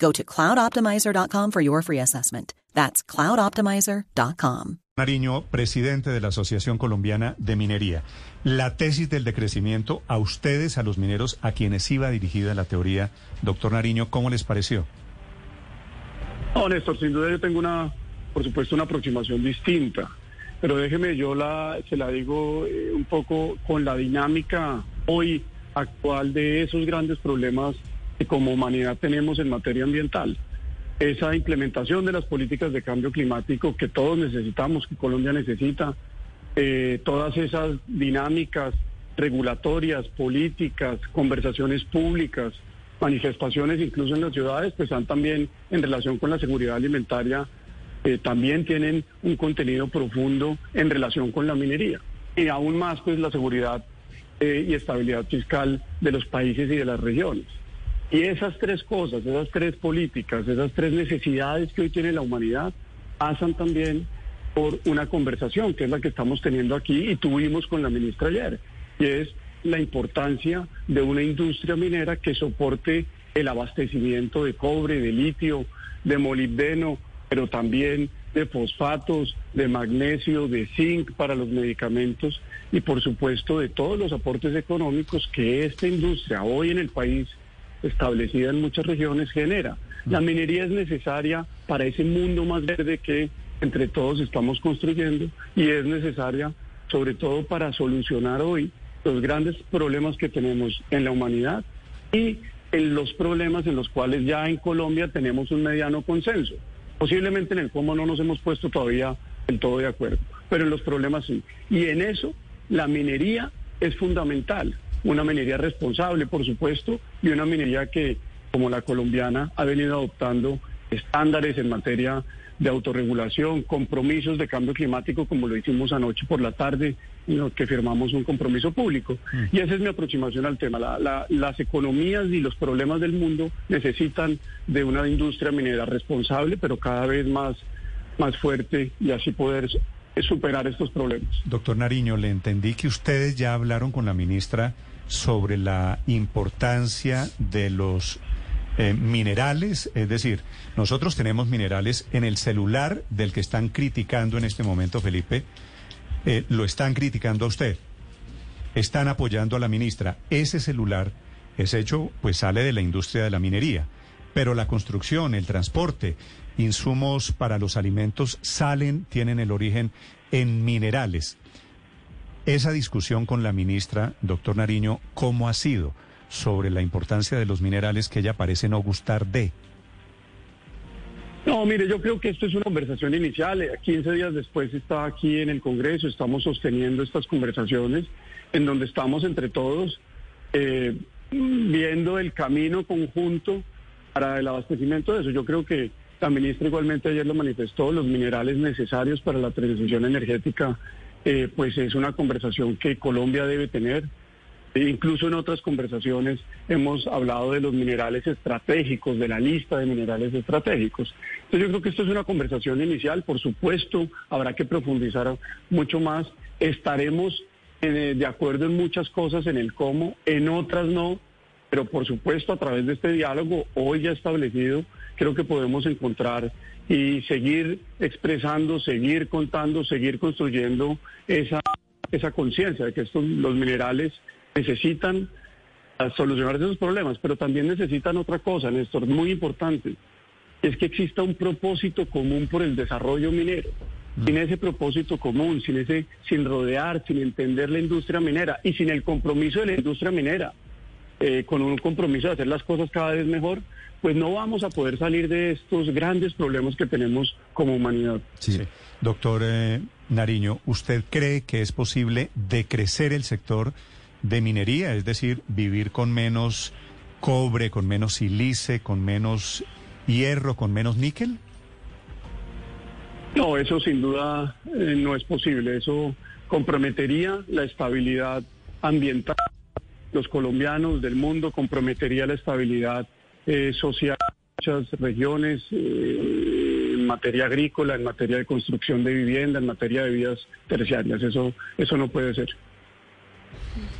Go to cloudoptimizer.com for your free assessment. That's cloudoptimizer.com. Nariño, presidente de la Asociación Colombiana de Minería. La tesis del decrecimiento a ustedes, a los mineros, a quienes iba dirigida la teoría, doctor Nariño, ¿cómo les pareció? No, Néstor, sin duda yo tengo una, por supuesto, una aproximación distinta, pero déjeme, yo la, se la digo eh, un poco con la dinámica hoy actual de esos grandes problemas que como humanidad tenemos en materia ambiental esa implementación de las políticas de cambio climático que todos necesitamos, que Colombia necesita, eh, todas esas dinámicas regulatorias, políticas, conversaciones públicas, manifestaciones incluso en las ciudades, pues están también en relación con la seguridad alimentaria, eh, también tienen un contenido profundo en relación con la minería. Y aún más, pues la seguridad eh, y estabilidad fiscal de los países y de las regiones. Y esas tres cosas, esas tres políticas, esas tres necesidades que hoy tiene la humanidad, pasan también por una conversación, que es la que estamos teniendo aquí y tuvimos con la ministra ayer, y es la importancia de una industria minera que soporte el abastecimiento de cobre, de litio, de molibdeno, pero también de fosfatos, de magnesio, de zinc para los medicamentos y por supuesto de todos los aportes económicos que esta industria hoy en el país establecida en muchas regiones genera. La minería es necesaria para ese mundo más verde que entre todos estamos construyendo y es necesaria sobre todo para solucionar hoy los grandes problemas que tenemos en la humanidad y en los problemas en los cuales ya en Colombia tenemos un mediano consenso. Posiblemente en el cómo no nos hemos puesto todavía del todo de acuerdo, pero en los problemas sí. Y en eso la minería es fundamental una minería responsable, por supuesto, y una minería que, como la colombiana, ha venido adoptando estándares en materia de autorregulación, compromisos de cambio climático, como lo hicimos anoche por la tarde, en los que firmamos un compromiso público. Mm. Y esa es mi aproximación al tema. las economías y los problemas del mundo necesitan de una industria minera responsable, pero cada vez más, más fuerte y así poder superar estos problemas. Doctor Nariño, le entendí que ustedes ya hablaron con la ministra sobre la importancia de los eh, minerales, es decir, nosotros tenemos minerales en el celular del que están criticando en este momento, Felipe, eh, lo están criticando a usted, están apoyando a la ministra. Ese celular, es hecho, pues sale de la industria de la minería, pero la construcción, el transporte, insumos para los alimentos salen, tienen el origen en minerales. Esa discusión con la ministra, doctor Nariño, ¿cómo ha sido sobre la importancia de los minerales que ella parece no gustar de? No, mire, yo creo que esto es una conversación inicial. 15 días después está aquí en el Congreso, estamos sosteniendo estas conversaciones en donde estamos entre todos eh, viendo el camino conjunto para el abastecimiento de eso. Yo creo que la ministra igualmente ayer lo manifestó, los minerales necesarios para la transición energética eh, pues es una conversación que Colombia debe tener. E incluso en otras conversaciones hemos hablado de los minerales estratégicos, de la lista de minerales estratégicos. Entonces yo creo que esto es una conversación inicial, por supuesto, habrá que profundizar mucho más. Estaremos eh, de acuerdo en muchas cosas, en el cómo, en otras no, pero por supuesto a través de este diálogo hoy ya establecido, creo que podemos encontrar y seguir expresando, seguir contando, seguir construyendo esa, esa conciencia de que estos, los minerales necesitan solucionar esos problemas, pero también necesitan otra cosa, Néstor, muy importante, es que exista un propósito común por el desarrollo minero. Sin ese propósito común, sin ese, sin rodear, sin entender la industria minera y sin el compromiso de la industria minera, eh, con un compromiso de hacer las cosas cada vez mejor, pues no vamos a poder salir de estos grandes problemas que tenemos como humanidad. Sí. Doctor eh, Nariño, ¿usted cree que es posible decrecer el sector de minería, es decir, vivir con menos cobre, con menos silice, con menos hierro, con menos níquel? No, eso sin duda eh, no es posible. Eso comprometería la estabilidad ambiental los colombianos del mundo, comprometería la estabilidad eh, social muchas regiones, eh, en materia agrícola, en materia de construcción de vivienda, en materia de vías terciarias. Eso, eso no puede ser.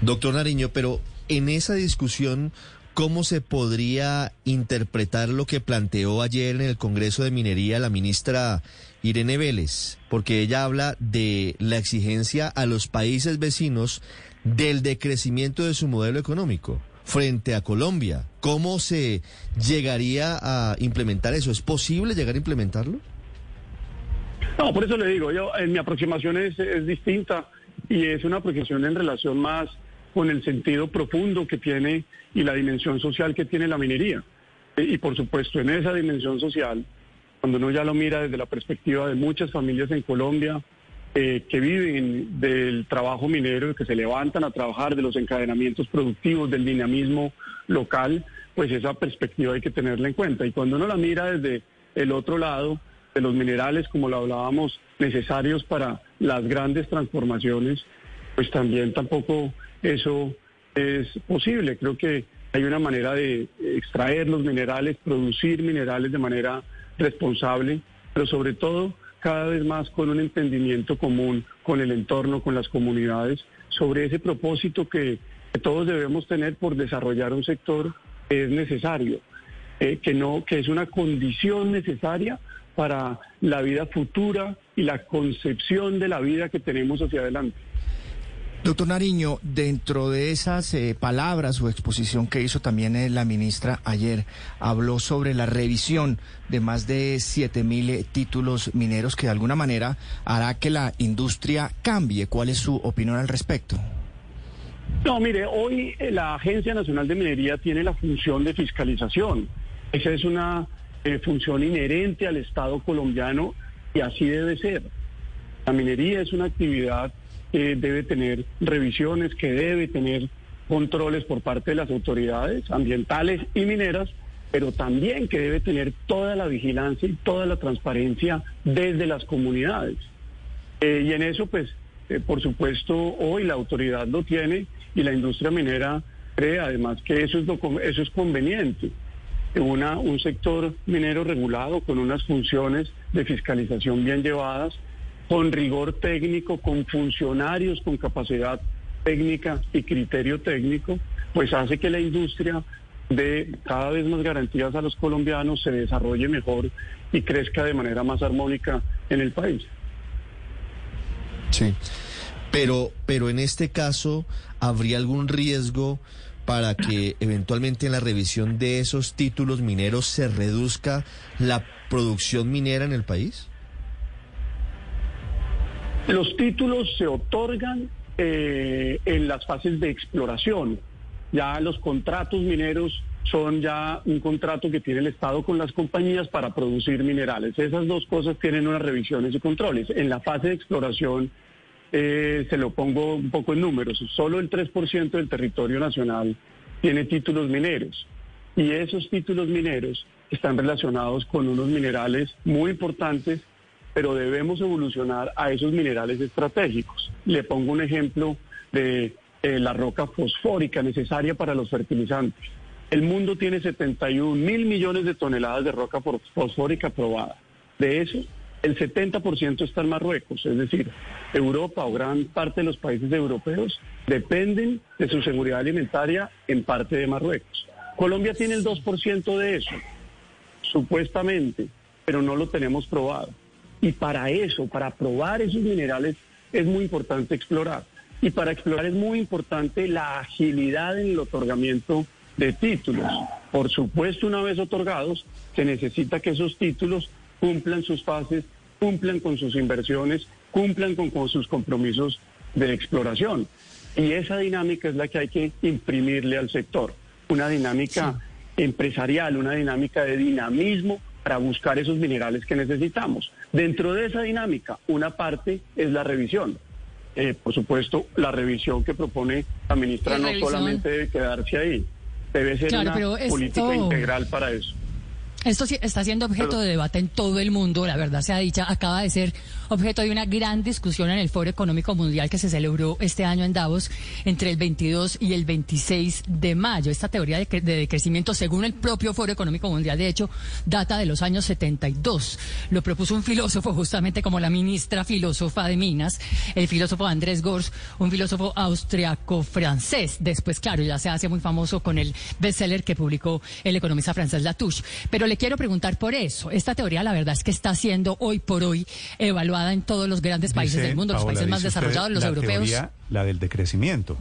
Doctor Nariño, pero en esa discusión, ¿cómo se podría interpretar lo que planteó ayer en el Congreso de Minería la ministra Irene Vélez? Porque ella habla de la exigencia a los países vecinos del decrecimiento de su modelo económico frente a Colombia. ¿Cómo se llegaría a implementar eso? ¿Es posible llegar a implementarlo? No, por eso le digo, en mi aproximación es, es distinta y es una aproximación en relación más con el sentido profundo que tiene y la dimensión social que tiene la minería. Y por supuesto, en esa dimensión social, cuando uno ya lo mira desde la perspectiva de muchas familias en Colombia, eh, que viven del trabajo minero, que se levantan a trabajar, de los encadenamientos productivos, del dinamismo local, pues esa perspectiva hay que tenerla en cuenta. Y cuando uno la mira desde el otro lado, de los minerales, como lo hablábamos, necesarios para las grandes transformaciones, pues también tampoco eso es posible. Creo que hay una manera de extraer los minerales, producir minerales de manera responsable, pero sobre todo cada vez más con un entendimiento común con el entorno, con las comunidades, sobre ese propósito que, todos debemos tener por desarrollar un sector que es necesario, eh, que no, que es una condición necesaria para la vida futura y la concepción de la vida que tenemos hacia adelante. Doctor Nariño, dentro de esas eh, palabras o exposición que hizo también eh, la ministra ayer, habló sobre la revisión de más de 7 mil eh, títulos mineros que de alguna manera hará que la industria cambie. ¿Cuál es su opinión al respecto? No, mire, hoy la Agencia Nacional de Minería tiene la función de fiscalización. Esa es una función inherente al Estado colombiano y así debe ser. La minería es una actividad que debe tener revisiones, que debe tener controles por parte de las autoridades ambientales y mineras, pero también que debe tener toda la vigilancia y toda la transparencia desde las comunidades. Eh, y en eso, pues, eh, por supuesto, hoy la autoridad lo tiene y la industria minera cree además que eso es, eso es conveniente. Una, un sector minero regulado con unas funciones de fiscalización bien llevadas con rigor técnico, con funcionarios con capacidad técnica y criterio técnico, pues hace que la industria dé cada vez más garantías a los colombianos, se desarrolle mejor y crezca de manera más armónica en el país. Sí, pero, pero en este caso, ¿habría algún riesgo para que eventualmente en la revisión de esos títulos mineros se reduzca la producción minera en el país? Los títulos se otorgan eh, en las fases de exploración. Ya los contratos mineros son ya un contrato que tiene el Estado con las compañías para producir minerales. Esas dos cosas tienen unas revisiones y controles. En la fase de exploración, eh, se lo pongo un poco en números, solo el 3% del territorio nacional tiene títulos mineros. Y esos títulos mineros están relacionados con unos minerales muy importantes pero debemos evolucionar a esos minerales estratégicos. Le pongo un ejemplo de eh, la roca fosfórica necesaria para los fertilizantes. El mundo tiene 71 mil millones de toneladas de roca fosfórica probada. De eso, el 70% está en Marruecos, es decir, Europa o gran parte de los países europeos dependen de su seguridad alimentaria en parte de Marruecos. Colombia tiene el 2% de eso, supuestamente, pero no lo tenemos probado. Y para eso, para probar esos minerales, es muy importante explorar. Y para explorar es muy importante la agilidad en el otorgamiento de títulos. Por supuesto, una vez otorgados, se necesita que esos títulos cumplan sus fases cumplan con sus inversiones, cumplan con, con sus compromisos de exploración. Y esa dinámica es la que hay que imprimirle al sector, una dinámica empresarial, una dinámica de dinamismo para buscar esos minerales que necesitamos. Dentro de esa dinámica, una parte es la revisión. Eh, por supuesto, la revisión que propone la ministra no solamente debe quedarse ahí, debe ser una política integral para eso. Esto está siendo objeto de debate en todo el mundo, la verdad se ha dicho, acaba de ser objeto de una gran discusión en el Foro Económico Mundial que se celebró este año en Davos entre el 22 y el 26 de mayo. Esta teoría de, de crecimiento, según el propio Foro Económico Mundial, de hecho, data de los años 72. Lo propuso un filósofo, justamente como la ministra filósofa de Minas, el filósofo Andrés Gors, un filósofo austriaco-francés. Después, claro, ya se hace muy famoso con el bestseller que publicó el economista francés Latouche. Pero le quiero preguntar por eso. Esta teoría, la verdad es que está siendo hoy por hoy evaluada en todos los grandes países del mundo, los países más desarrollados, los europeos. la del decrecimiento.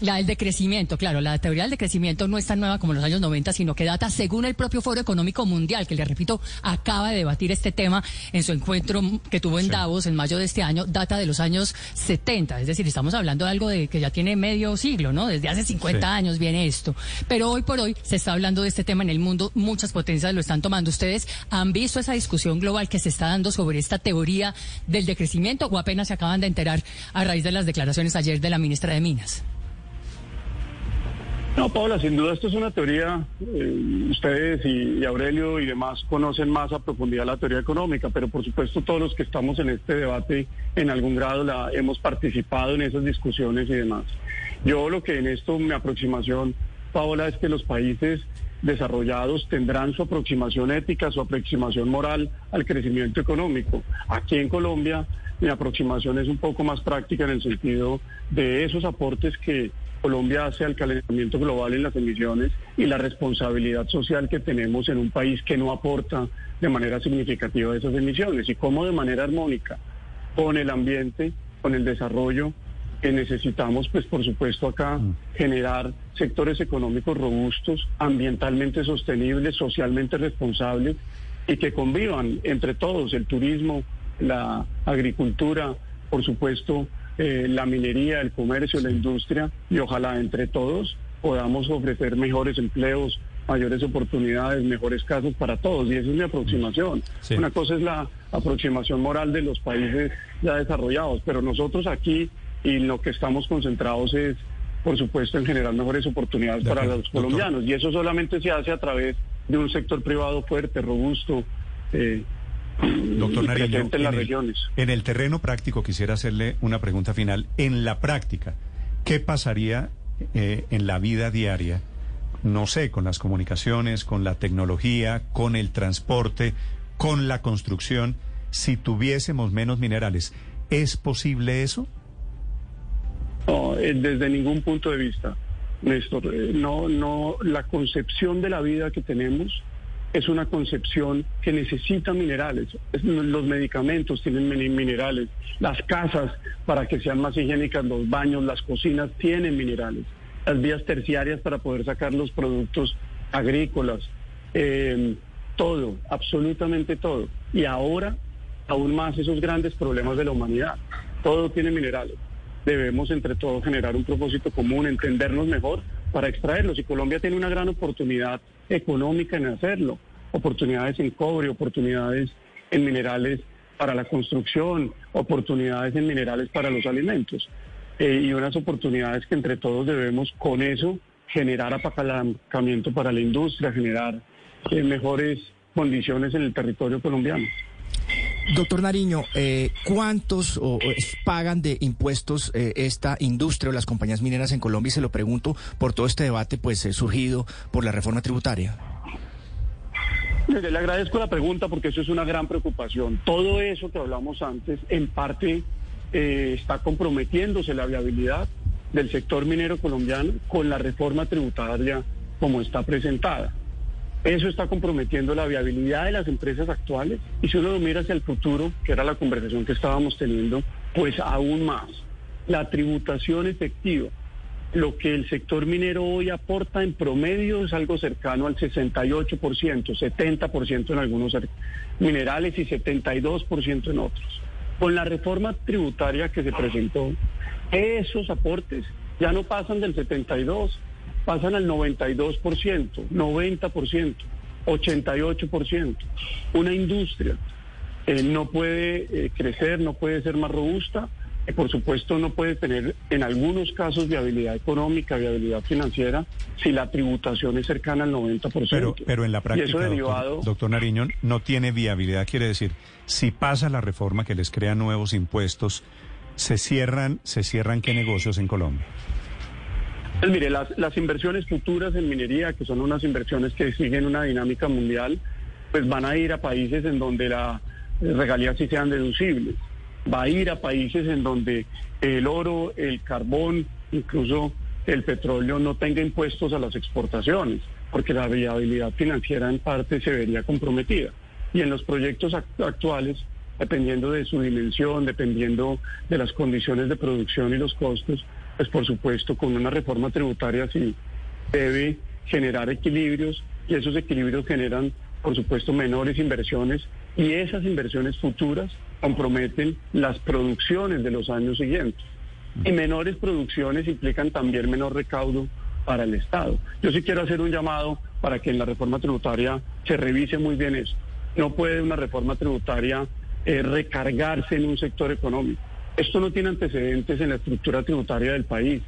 La del decrecimiento, claro, la teoría del decrecimiento no es tan nueva como en los años 90, sino que data según el propio Foro Económico Mundial, que le repito, acaba de debatir este tema en su encuentro que tuvo en Davos en mayo de este año, data de los años 70, es decir, estamos hablando de algo de que ya tiene medio siglo, ¿no? Desde hace 50 años viene esto. Pero hoy por hoy se está hablando de este tema en el mundo, muchas potencias lo están tomando. ¿Ustedes han visto esa discusión global que se está dando sobre esta teoría del decrecimiento o apenas se acaban de enterar a raíz de las declaraciones ayer de la ministra de Minas? No, Paula, sin duda esto es una teoría, eh, ustedes y, Aurelio y demás conocen más a profundidad la teoría económica, pero por supuesto todos los que estamos en este debate en algún grado la, hemos participado en esas discusiones y demás. Yo lo que en esto mi aproximación, Paola, es que los países desarrollados tendrán su aproximación ética, su aproximación moral al crecimiento económico. Aquí en Colombia mi aproximación es un poco más práctica en el sentido de esos aportes que Colombia hace al calentamiento global en las emisiones y la responsabilidad social que tenemos en un país que no aporta de manera significativa esas emisiones y cómo de manera armónica con el ambiente, con el desarrollo que necesitamos, pues por supuesto acá mm. generar sectores económicos robustos, ambientalmente sostenibles, socialmente responsables y que convivan entre todos el turismo, la agricultura, por supuesto, eh, la minería, el comercio, la industria y ojalá entre todos podamos ofrecer mejores empleos, mayores oportunidades, mejores casos para todos. Y esa es mi aproximación. Una cosa es la aproximación moral de los países ya desarrollados, pero nosotros aquí y lo que estamos concentrados es, por supuesto, en generar mejores oportunidades para los colombianos. Y eso solamente se hace a través de un sector privado fuerte, robusto. Eh, Doctor Nariño, en, las regiones. en el terreno práctico quisiera hacerle una pregunta final. En la práctica, ¿qué pasaría eh, en la vida diaria? No sé, con las comunicaciones, con la tecnología, con el transporte, con la construcción, si tuviésemos menos minerales. ¿Es posible eso? No, eh, desde ningún punto de vista, Néstor. Eh, no, no, la concepción de la vida que tenemos es una concepción que necesita minerales. los medicamentos tienen minerales, las casas para que sean más higiénicas, los baños, las cocinas tienen minerales, las vías terciarias para poder sacar los productos agrícolas, eh, todo, absolutamente todo. Y ahora, aún más, esos grandes problemas de la humanidad, todo tiene minerales. Debemos entre todos generar un propósito común, entendernos mejor para extraerlos. Y Colombia tiene una gran oportunidad económica en hacerlo. Oportunidades en cobre, oportunidades en minerales para la construcción, oportunidades en minerales para los alimentos. Eh, y unas oportunidades que entre todos debemos con eso generar apalancamiento para la industria, generar eh, mejores condiciones en el territorio colombiano. Doctor Nariño, eh, ¿cuántos pagan de impuestos eh, esta industria o las compañías mineras en Colombia? Y se lo pregunto por todo este debate pues eh, surgido por la reforma tributaria. Le agradezco la pregunta porque eso es una gran preocupación. Todo eso que hablamos antes, en parte, está comprometiéndose la viabilidad del sector minero colombiano con la reforma tributaria como está presentada. Eso está comprometiendo la viabilidad de las empresas actuales y si uno lo mira hacia el futuro, que era la conversación que estábamos teniendo, pues aún más. La tributación efectiva lo que el sector minero hoy aporta en promedio es algo cercano al 68%, 70% en algunos minerales y 72% en otros. Con la reforma tributaria que se presentó, esos aportes ya no pasan del 72, pasan al 92%, 90%, 88%. Una industria eh, no puede eh, crecer, no puede ser más robusta por supuesto no puede tener en algunos casos viabilidad económica, viabilidad financiera, si la tributación es cercana al 90%. Pero, pero en la práctica, doctor, Nariño, no tiene viabilidad, quiere decir, si pasa la reforma que les crea nuevos impuestos, ¿se cierran, se cierran qué negocios en Colombia? Pues mire, las, inversiones futuras en minería, que son unas inversiones que siguen una dinámica mundial, pues van a ir a países en donde las regalías sí sean deducibles va a ir a países en donde el oro, el carbón, incluso el petróleo no tenga impuestos a las exportaciones, porque la viabilidad financiera en parte se vería comprometida. Y en los proyectos actuales, dependiendo de su dimensión, dependiendo de las condiciones de producción y los costos, pues por supuesto con una reforma tributaria sí debe generar equilibrios y esos equilibrios generan por supuesto menores inversiones y esas inversiones futuras comprometen las producciones de los años siguientes. Y menores producciones implican también menor recaudo para el Estado. Yo sí quiero hacer un llamado para que en la reforma tributaria se revise muy bien eso. No puede una reforma tributaria eh, recargarse en un sector económico. Esto no tiene antecedentes en la estructura tributaria del país.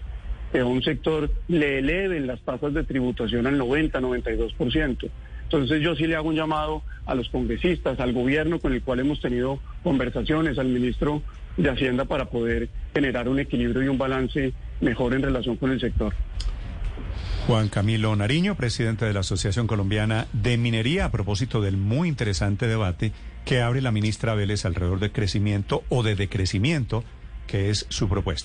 Que a un sector le eleven las tasas de tributación al 90-92%. Entonces yo sí le hago un llamado a los congresistas, al gobierno con el cual hemos tenido conversaciones, al ministro de Hacienda para poder generar un equilibrio y un balance mejor en relación con el sector. Juan Camilo Nariño, presidente de la Asociación Colombiana de Minería, a propósito del muy interesante debate que abre la ministra Vélez alrededor de crecimiento o de decrecimiento, que es su propuesta.